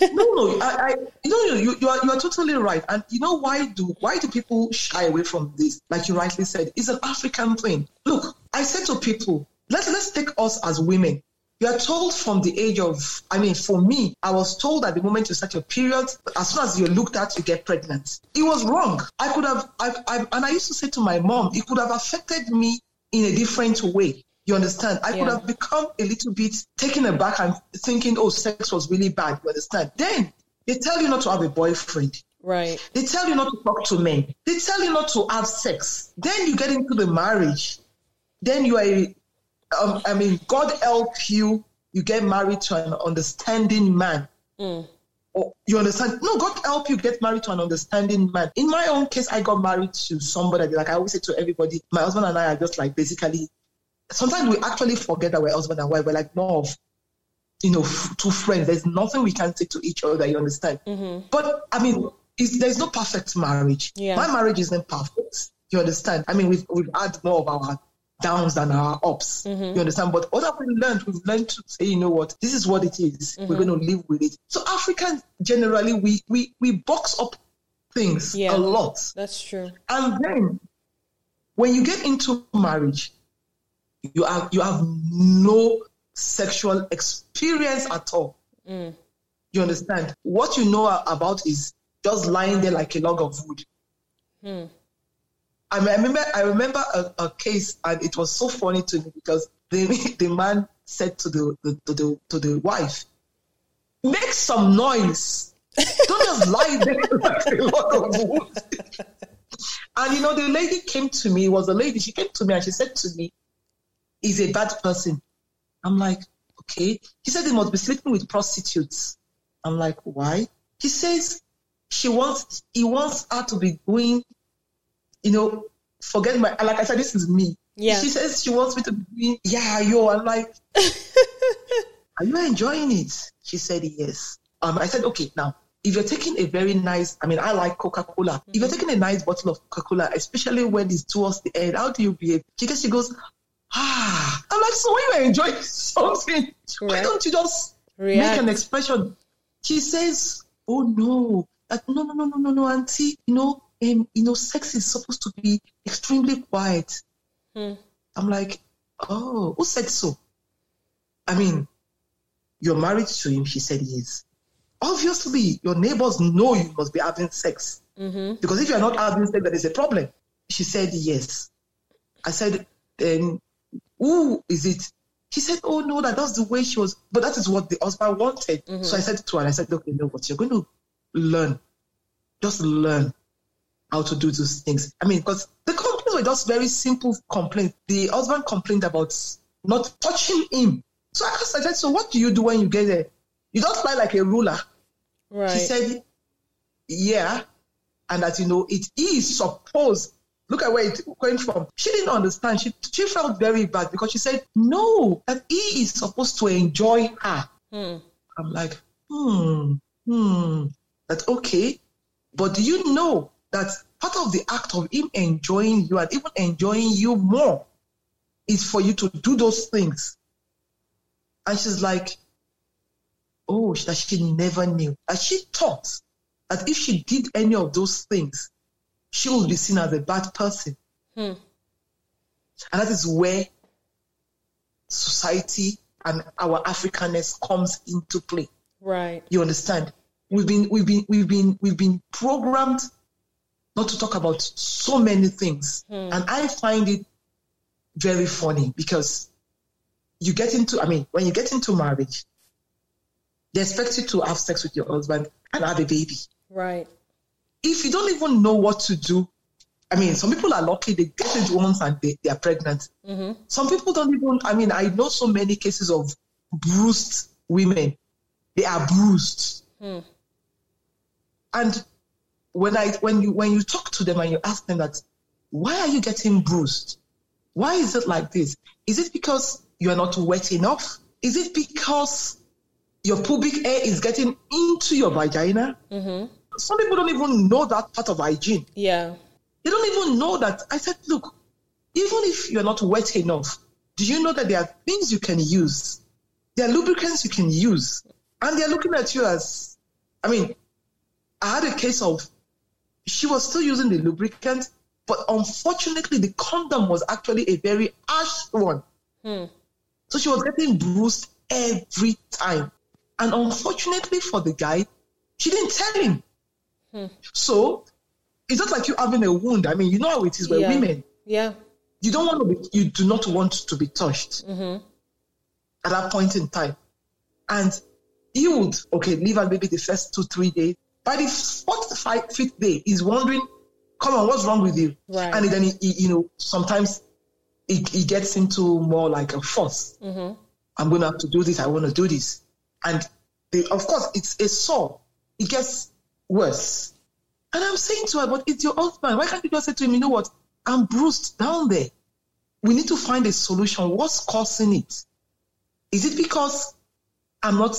no, no, I, I, you you are, you are totally right. And you know why do, why do people shy away from this? Like you rightly said, it's an African thing. Look, I said to people, let's, let's take us as women. You are told from the age of, I mean, for me, I was told at the moment you start your period, as soon as you're looked at, you get pregnant. It was wrong. I could have, I, I, and I used to say to my mom, it could have affected me in a different way. You understand? I yeah. could have become a little bit taken aback and thinking, oh, sex was really bad. You understand? Then they tell you not to have a boyfriend. Right. They tell you not to talk to men. They tell you not to have sex. Then you get into the marriage. Then you are, a, um, I mean, God help you. You get married to an understanding man. Mm. Or, you understand? No, God help you get married to an understanding man. In my own case, I got married to somebody. Like I always say to everybody, my husband and I are just like basically sometimes we actually forget that we're husband and wife. We're like more of, you know, two friends. There's nothing we can say to each other. You understand? Mm-hmm. But I mean, there's no perfect marriage. Yeah. My marriage isn't perfect. You understand? I mean, we've we've had more of our downs than our ups. Mm-hmm. You understand? But what have we learned? We've learned to say, you know what, this is what it is. Mm-hmm. We're going to live with it. So Africans generally we we we box up things yeah, a lot. That's true. And then when you get into marriage, you have you have no sexual experience at all. Mm. You understand? What you know about is just lying there like a log of wood. Mm. I, mean, I remember I remember a, a, case and it was so funny to me because the [LAUGHS] the man said to the, the to the to the wife, "Make some noise. Don't just lie there [LAUGHS] like a log of wood." and you know, the lady came to me. It was a lady. She came to me and she said to me, is a bad person. I'm like, okay. He said he must be sleeping with prostitutes. I'm like, why? He says she wants, he wants her to be going, you know, forget my, like I said, this is me. Yeah. She says she wants me to be, yeah, yo. I'm like, [LAUGHS] are you enjoying it? She said, yes. Um, I said, okay, now, if you're taking a very nice, I mean, I like Coca Cola. Mm-hmm. If you're mm-hmm. taking a nice bottle of Coca Cola, especially when it's towards the end, how do you behave? She, she goes, ah, [SIGHS] I'm like, so when you enjoy [LAUGHS] something, why don't you just React. make an expression? She says, oh no, that, no, no, no, no, no, no, auntie, you know, um, you know, sex is supposed to be extremely quiet. Hmm. I'm like, oh, who said so? I mean, you're married to him. She said yes. Obviously, your neighbors know you must be having sex. Mm-hmm. Because if you're not having sex, there is a problem. She said yes. I said, then who is it? She said, oh no, that, that's the way she was. But that is what the husband wanted. Mm-hmm. So I said to her, I said, okay, you know what? You're going to learn. Just learn how to do those things. I mean, because the complaints were just very simple complaints. The husband complained about not touching him. So I asked, I said, so what do you do when you get there? You don't fly like a ruler. Right. She said, yeah. And that, you know, it is supposed Look at where it came from. She didn't understand. She she felt very bad because she said, No, that he is supposed to enjoy her. Hmm. I'm like, hmm, hmm. That's okay. But do you know that part of the act of him enjoying you and even enjoying you more is for you to do those things? And she's like, oh, that she never knew. And she thought that if she did any of those things, she will be seen as a bad person. Hmm. And that is where society and our Africanness comes into play. Right. You understand? We've been we've been we've been we've been programmed not to talk about so many things. Hmm. And I find it very funny because you get into I mean, when you get into marriage, they expect you to have sex with your husband and have a baby. Right if you don't even know what to do, I mean, some people are lucky they get it once and they, they are pregnant. Mm-hmm. Some people don't even, I mean, I know so many cases of bruised women. They are bruised. Mm. And when I when you when you talk to them and you ask them that, why are you getting bruised? Why is it like this? Is it because you are not wet enough? Is it because your pubic hair is getting into your vagina? Mm-hmm some people don't even know that part of hygiene. Yeah. They don't even know that. I said, look, even if you're not wet enough, do you know that there are things you can use? There are lubricants you can use. And they're looking at you as, I mean, I had a case of, she was still using the lubricant, but unfortunately, the condom was actually a very harsh one. Hmm. So she was getting bruised every time. And unfortunately for the guy, she didn't tell him. Hmm. So it's not like you having a wound. I mean, you know how it is with yeah. women. Yeah. You don't want to be, you do not want to be touched mm-hmm. at that point in time. And he would, okay, leave her maybe the first two, three days. By the fourth, five, fifth day, he's wondering, come on, what's wrong with you? Right. And then, he, he, you know, sometimes he, he, gets into more like a force. Mm-hmm. I'm going to have to do this. I want to do this. And they, of course, it's a sore. It gets worse. And I'm saying to her, but it's your husband. Why can't you just say to him, you know what? I'm bruised down there. We need to find a solution. What's causing it? Is it because I'm not,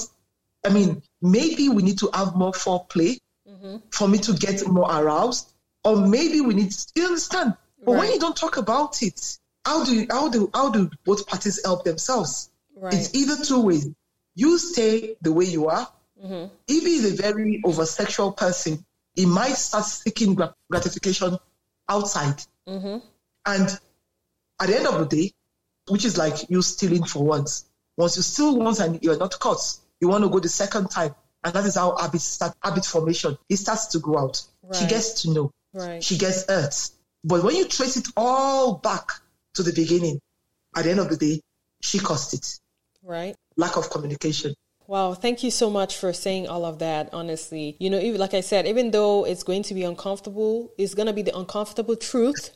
I mean, maybe we need to have more foreplay mm-hmm. for me to get more aroused. Or maybe we need, you understand? But right. when you don't talk about it, how do you, how do how do both parties help themselves? Right. It's either two ways. You stay the way you are, Mm-hmm. If he's a very over sexual person, he might start seeking gratification outside. Mm-hmm. And at the end of the day, which is like you stealing for once. Once you steal once and you're not caught, you want to go the second time. And that is how habit start habit formation. It starts to go out. Right. She gets to know. Right. She gets hurt. But when you trace it all back to the beginning, at the end of the day, she caused it. Right. Lack of communication. Wow, thank you so much for saying all of that, honestly. You know, like I said, even though it's going to be uncomfortable, it's going to be the uncomfortable truth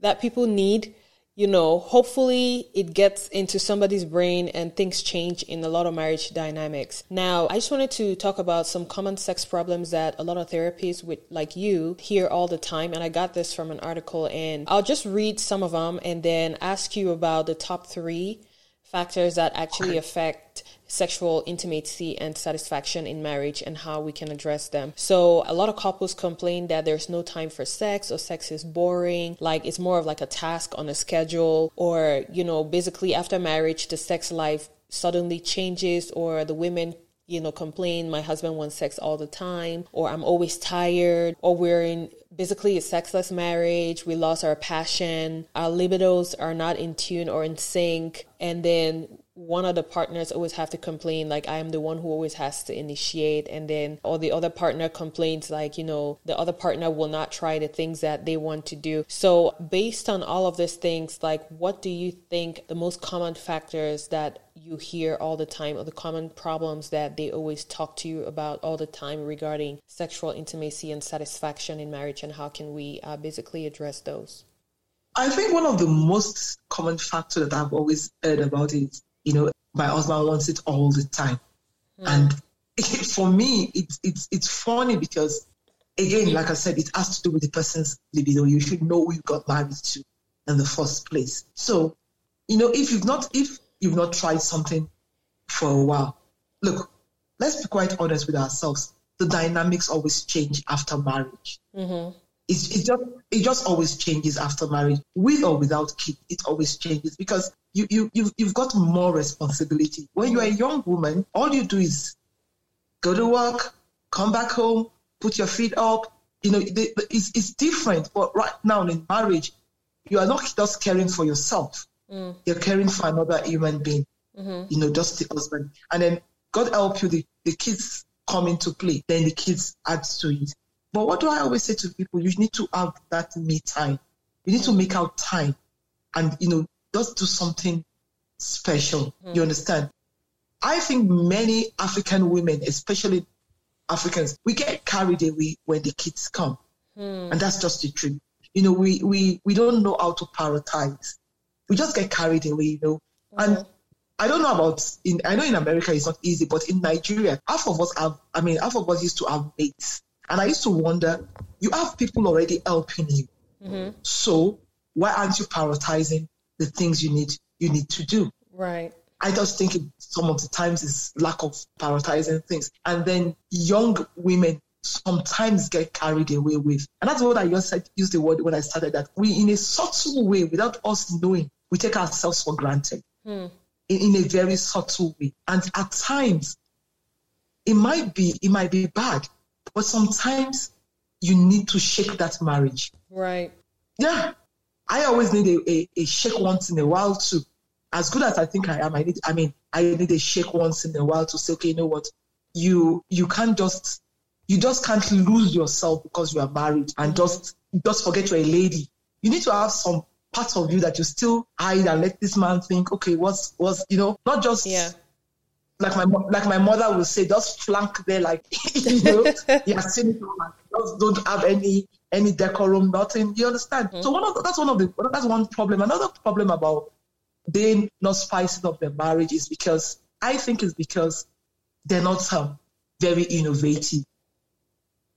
that people need. You know, hopefully it gets into somebody's brain and things change in a lot of marriage dynamics. Now, I just wanted to talk about some common sex problems that a lot of therapists with like you hear all the time and I got this from an article and I'll just read some of them and then ask you about the top 3 factors that actually affect sexual intimacy and satisfaction in marriage and how we can address them. So a lot of couples complain that there's no time for sex or sex is boring, like it's more of like a task on a schedule or, you know, basically after marriage the sex life suddenly changes or the women you know, complain my husband wants sex all the time, or I'm always tired, or we're in basically a sexless marriage, we lost our passion, our libidos are not in tune or in sync, and then one of the partners always have to complain like I am the one who always has to initiate and then or the other partner complains like you know the other partner will not try the things that they want to do. So based on all of these things like what do you think the most common factors that you hear all the time or the common problems that they always talk to you about all the time regarding sexual intimacy and satisfaction in marriage and how can we uh, basically address those? I think one of the most common factors that I've always heard about is you know, my husband wants it all the time. Mm. And it, [LAUGHS] for me, it's, it's, it's funny because, again, like I said, it has to do with the person's libido. You should know who you got married to in the first place. So, you know, if you've not, if you've not tried something for a while, look, let's be quite honest with ourselves. The dynamics always change after marriage. Mm-hmm. It's, it just it just always changes after marriage, with or without kids. It always changes because you you you've, you've got more responsibility. When you're a young woman, all you do is go to work, come back home, put your feet up. You know, it's it's different. But right now in marriage, you are not just caring for yourself. Mm. You're caring for another human being. Mm-hmm. You know, just the husband. And then God help you, the, the kids come into play. Then the kids add to it. But what do I always say to people? You need to have that me time. You need to make out time and, you know, just do something special. Mm. You understand? I think many African women, especially Africans, we get carried away when the kids come. Mm. And that's just the truth. You know, we, we, we don't know how to prioritize. We just get carried away, you know. Mm. And I don't know about in I know in America it's not easy, but in Nigeria, half of us have I mean half of us used to have mates. And I used to wonder, you have people already helping you. Mm-hmm. So why aren't you prioritizing the things you need you need to do? Right. I just think some of the times is lack of prioritizing things. And then young women sometimes get carried away with. And that's what I just said, used the word when I started that we, in a subtle way, without us knowing, we take ourselves for granted hmm. in, in, a very subtle way. And at times, it might be, it might be bad. But sometimes you need to shake that marriage. Right. Yeah. I always need a, a, a, shake once in a while too. As good as I think I am, I need I mean, I need a shake once in a while to say, okay, you know what? You you can't just you just can't lose yourself because you are married and mm-hmm. just just forget you're a lady. You need to have some part of you that you still hide and let this man think, okay, what's what's you know, not just yeah like my like my mother would say, just flank there, like [LAUGHS] you know, yeah, cynical, just don't have any any decorum, nothing. You understand? Mm-hmm. So one of the, that's one of the that's one problem. Another problem about they not spicing up their marriage is because I think it's because they're not um, very innovative,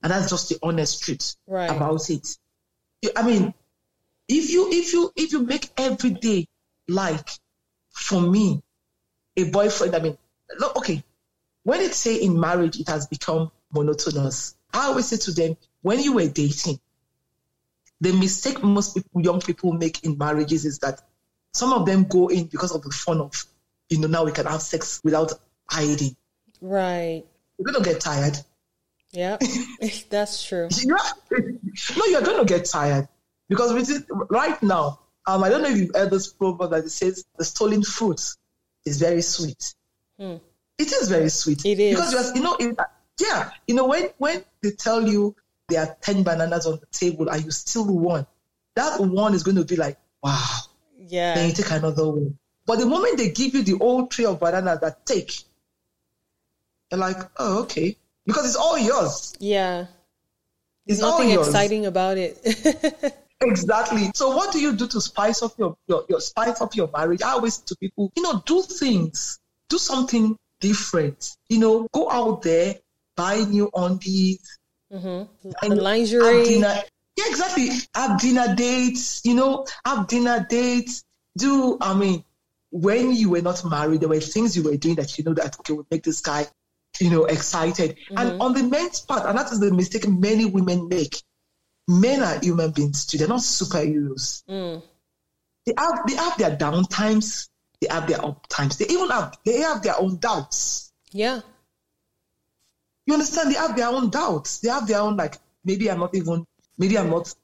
and that's just the honest truth right. about it. I mean, if you if you if you make every day like for me a boyfriend, I mean look, okay, when it say in marriage it has become monotonous, I always say to them, when you were dating, the mistake most people, young people make in marriages is that some of them go in because of the fun of, you know, now we can have sex without hiding. Right. You're going to get tired. Yeah, [LAUGHS] [LAUGHS] that's true. [LAUGHS] no, you're going to get tired because with right now, um, I don't know if you've heard this proverb that it says the stolen fruit is very sweet. Hmm. It is very sweet. It is because you know, it, yeah, you know when when they tell you there are ten bananas on the table and you still one, that one is going to be like wow. Yeah. Then you take another one. But the moment they give you the whole tree of bananas that take, you're like, oh okay, because it's all yours. Yeah. There's it's nothing exciting about it. [LAUGHS] exactly. So what do you do to spice up your, your, your spice up your marriage? I always to people, you know, do things do something different. You know, go out there, buy new undies, mm-hmm. lingerie. Dinner. Yeah, exactly. Have dinner dates. You know, have dinner dates. Do I mean, when you were not married, there were things you were doing that you know that okay would make this guy, you know, excited. Mm-hmm. And on the men's part, and that is the mistake many women make. Men are human beings too. They're not superheroes. Mm. They have they have their down times. They have their up times. They even have they have their own doubts. Yeah. You understand? They have their own doubts. They have their own like maybe I'm not even maybe I'm not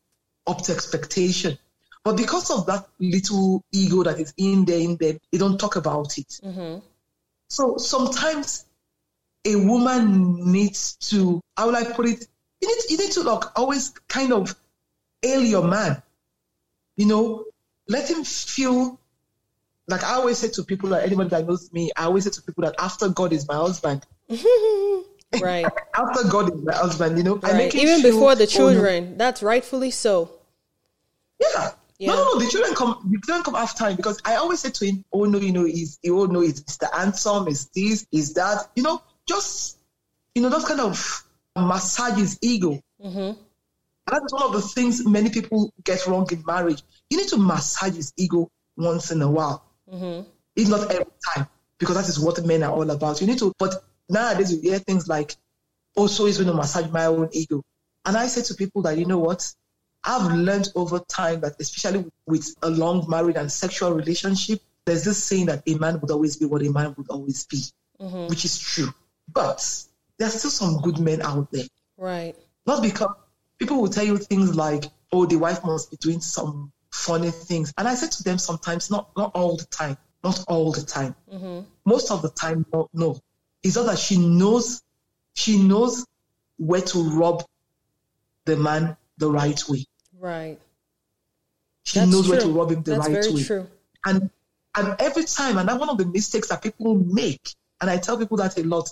up to expectation. But because of that little ego that is in there, in there, they don't talk about it. Mm-hmm. So sometimes a woman needs to, how will I put it? You need, you need to like always kind of ail your man. You know, let him feel like I always say to people that anybody that knows me, I always say to people that after God is my husband. [LAUGHS] right. after God is my husband, you know. Right. Even before the children. Oh. That's rightfully so. Yeah. Yeah. No, no, no, the children come. The children come after time because I always say to him, "Oh no, you know, he's, you all know, it's Mr. Handsome, is this, is that." You know, just you know, that kind of massage his ego. Mm-hmm. That is one of the things many people get wrong in marriage. You need to massage his ego once in a while. Mm-hmm. It's not every time because that is what men are all about. You need to, but nowadays you hear things like, "Oh, so he's going to massage my own ego," and I say to people that you know what I've learned over time that, especially with a long married and sexual relationship, there's this saying that a man would always be what a man would always be, mm-hmm. which is true. But there's still some good men out there. Right. Not because people will tell you things like, oh, the wife must be doing some funny things. And I say to them sometimes, not, not all the time, not all the time. Mm-hmm. Most of the time, no, no. It's not that she knows, she knows where to rub the man the right way. Right. She That's knows true. where to rub him the That's right very way. True. And and every time, and that's one of the mistakes that people make, and I tell people that a lot.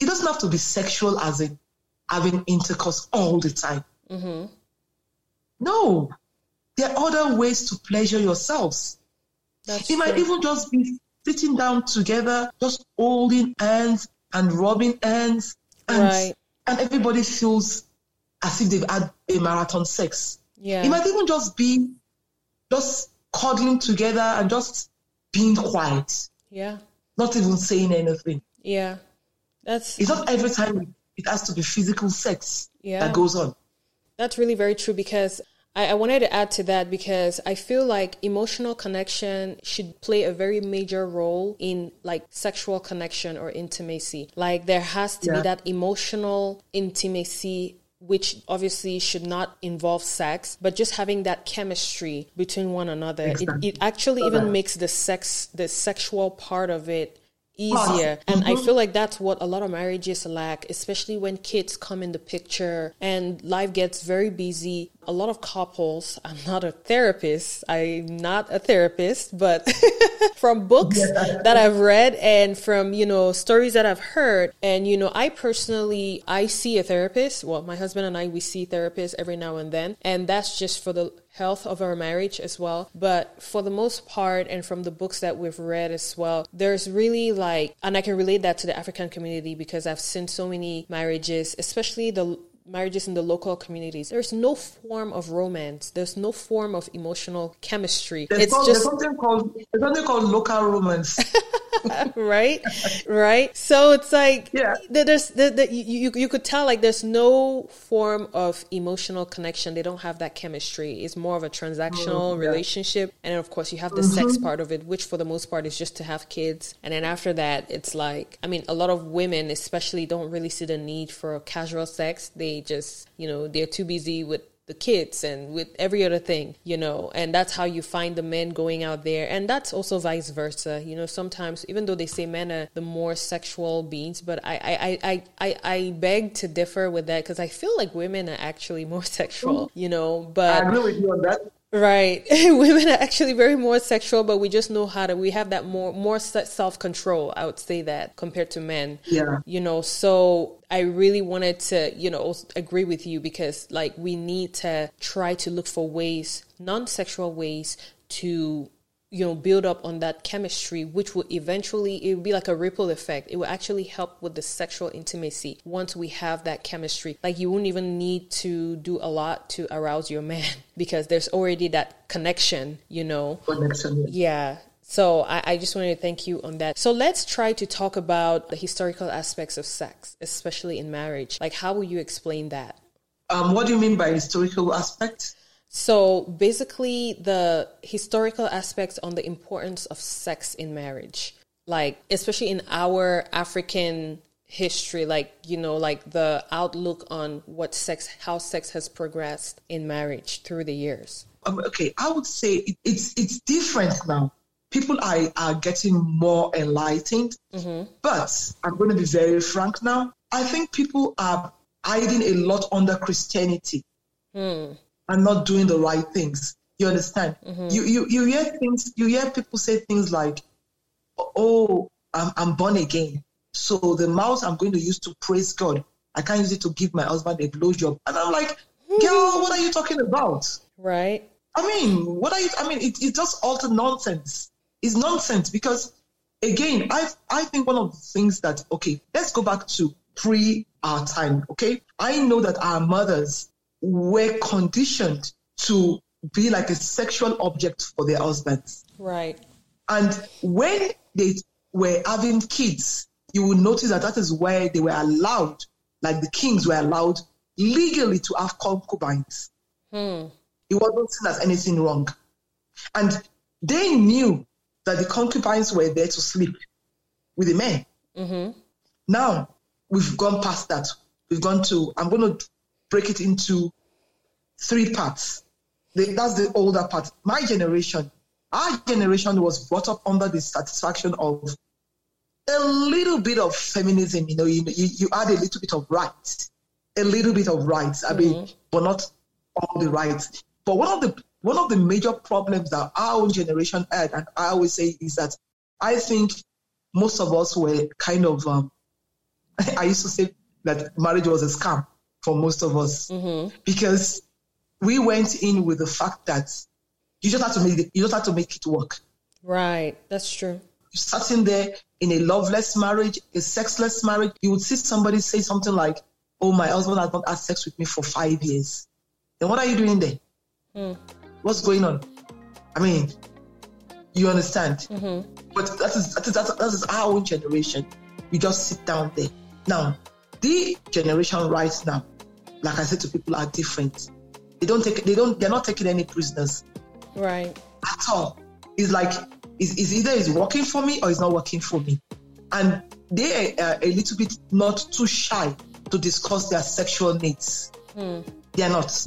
It doesn't have to be sexual as in having intercourse all the time. Mm-hmm. No, there are other ways to pleasure yourselves. That's it true. might even just be sitting down together, just holding hands and rubbing hands, and, right. and everybody feels as if they've had a marathon sex. Yeah. It might even just be just cuddling together and just being quiet. Yeah. Not even saying anything. Yeah. That's it's not every time it has to be physical sex yeah. that goes on. That's really very true because I, I, wanted to add to that because I feel like emotional connection should play a very major role in like sexual connection or intimacy. Like there has to yeah. be that emotional intimacy which obviously should not involve sex, but just having that chemistry between one another. Exactly. It, it actually even makes the sex, the sexual part of it easier. And mm-hmm. I feel like that's what a lot of marriages lack, especially when kids come in the picture and life gets very busy. A lot of couples, I'm not a therapist, I'm not a therapist, but [LAUGHS] from books that I've read and from, you know, stories that I've heard. And, you know, I personally, I see a therapist. Well, my husband and I, we see therapists every now and then. And that's just for the health of our marriage as well. But for the most part, and from the books that we've read as well, there's really like, and I can relate that to the African community because I've seen so many marriages, especially the marriages in the local communities. There's no form of romance. There's no form of emotional chemistry. There's it's just there's something called there's something called local romance. [LAUGHS] right, right. So it's like yeah. there's the, the, you you could tell like there's no form of emotional connection. They don't have that chemistry. It's more of a transactional mm, yeah. relationship, and then of course you have the mm-hmm. sex part of it, which for the most part is just to have kids. And then after that, it's like I mean, a lot of women especially don't really see the need for casual sex. They just you know they're too busy with the kids and with every other thing, you know, and that's how you find the men going out there. And that's also vice versa. You know, sometimes even though they say men are the more sexual beings, but I I, I, I, I beg to differ with that because I feel like women are actually more [LAUGHS] sexual, you know, but I agree with you on that. Right. [LAUGHS] Women are actually very more sexual, but we just know how to, we have that more, more self control. I would say that compared to men. Yeah. You know, so I really wanted to, you know, agree with you because like we need to try to look for ways, non sexual ways to you know build up on that chemistry which will eventually it will be like a ripple effect it will actually help with the sexual intimacy once we have that chemistry like you won't even need to do a lot to arouse your man [LAUGHS] because there's already that connection you know connection yeah So I, I, just wanted to thank you on that. So let's try to talk about the historical aspects of sex, especially in marriage. Like, how will you explain that? Um, what do you mean by historical aspects? So basically, the historical aspects on the importance of sex in marriage, like especially in our African history, like you know, like the outlook on what sex, how sex has progressed in marriage through the years. Um, okay, I would say it, it's it's different now. People are are getting more enlightened, mm-hmm. but I'm going to be very frank now. I think people are hiding a lot under Christianity. Hmm and not doing the right things. You understand? Mm-hmm. You, you you hear things. You hear people say things like, "Oh, I'm, I'm born again, so the mouth I'm going to use to praise God, I can't use it to give my husband a blowjob." And I'm like, "Girl, what are you talking about?" Right. I mean, what are you? I mean, it, it's just utter nonsense. It's nonsense because, again, I I think one of the things that okay, let's go back to pre our time. Okay, I know that our mothers were conditioned to be like a sexual object for their husbands. Right. And when they were having kids, you will notice that that is where they were allowed, like the kings were allowed legally to have concubines. Hmm. It wasn't seen as anything wrong. And they knew that the concubines were there to sleep with the men. Mm-hmm. Now, we've gone past that. We've gone to, I'm going to break it into three parts. that's the older part. My generation, our generation was brought up under the satisfaction of a little bit of feminism. You know, you, you, you add a little bit of rights, a little bit of rights. I mean, mm-hmm. but not all the rights. But one of the one of the major problems that our own generation had, and I always say, is that I think most of us were kind of. Um, [LAUGHS] I used to say that marriage was a scam for most of us mm-hmm. because we went in with the fact that you just have to make it, you just have to make it work. Right, that's true. You're sitting there in a loveless marriage, a sexless marriage. You would see somebody say something like, "Oh, my husband has not had sex with me for five years." Then what are you doing there? Mm. What's going on? I mean, you understand? Mm-hmm. But that is, that is that is our own generation. You just sit down there. Now, the generation right now, like I said to people, are different. They don't take. They don't. They're not taking any prisoners. Right. At all. It's like it's, it's either it's working for me or it's not working for me, and they are a little bit not too shy to discuss their sexual needs. Hmm. They are not.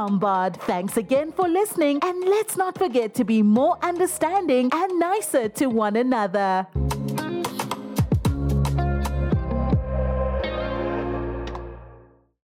Thanks again for listening, and let's not forget to be more understanding and nicer to one another.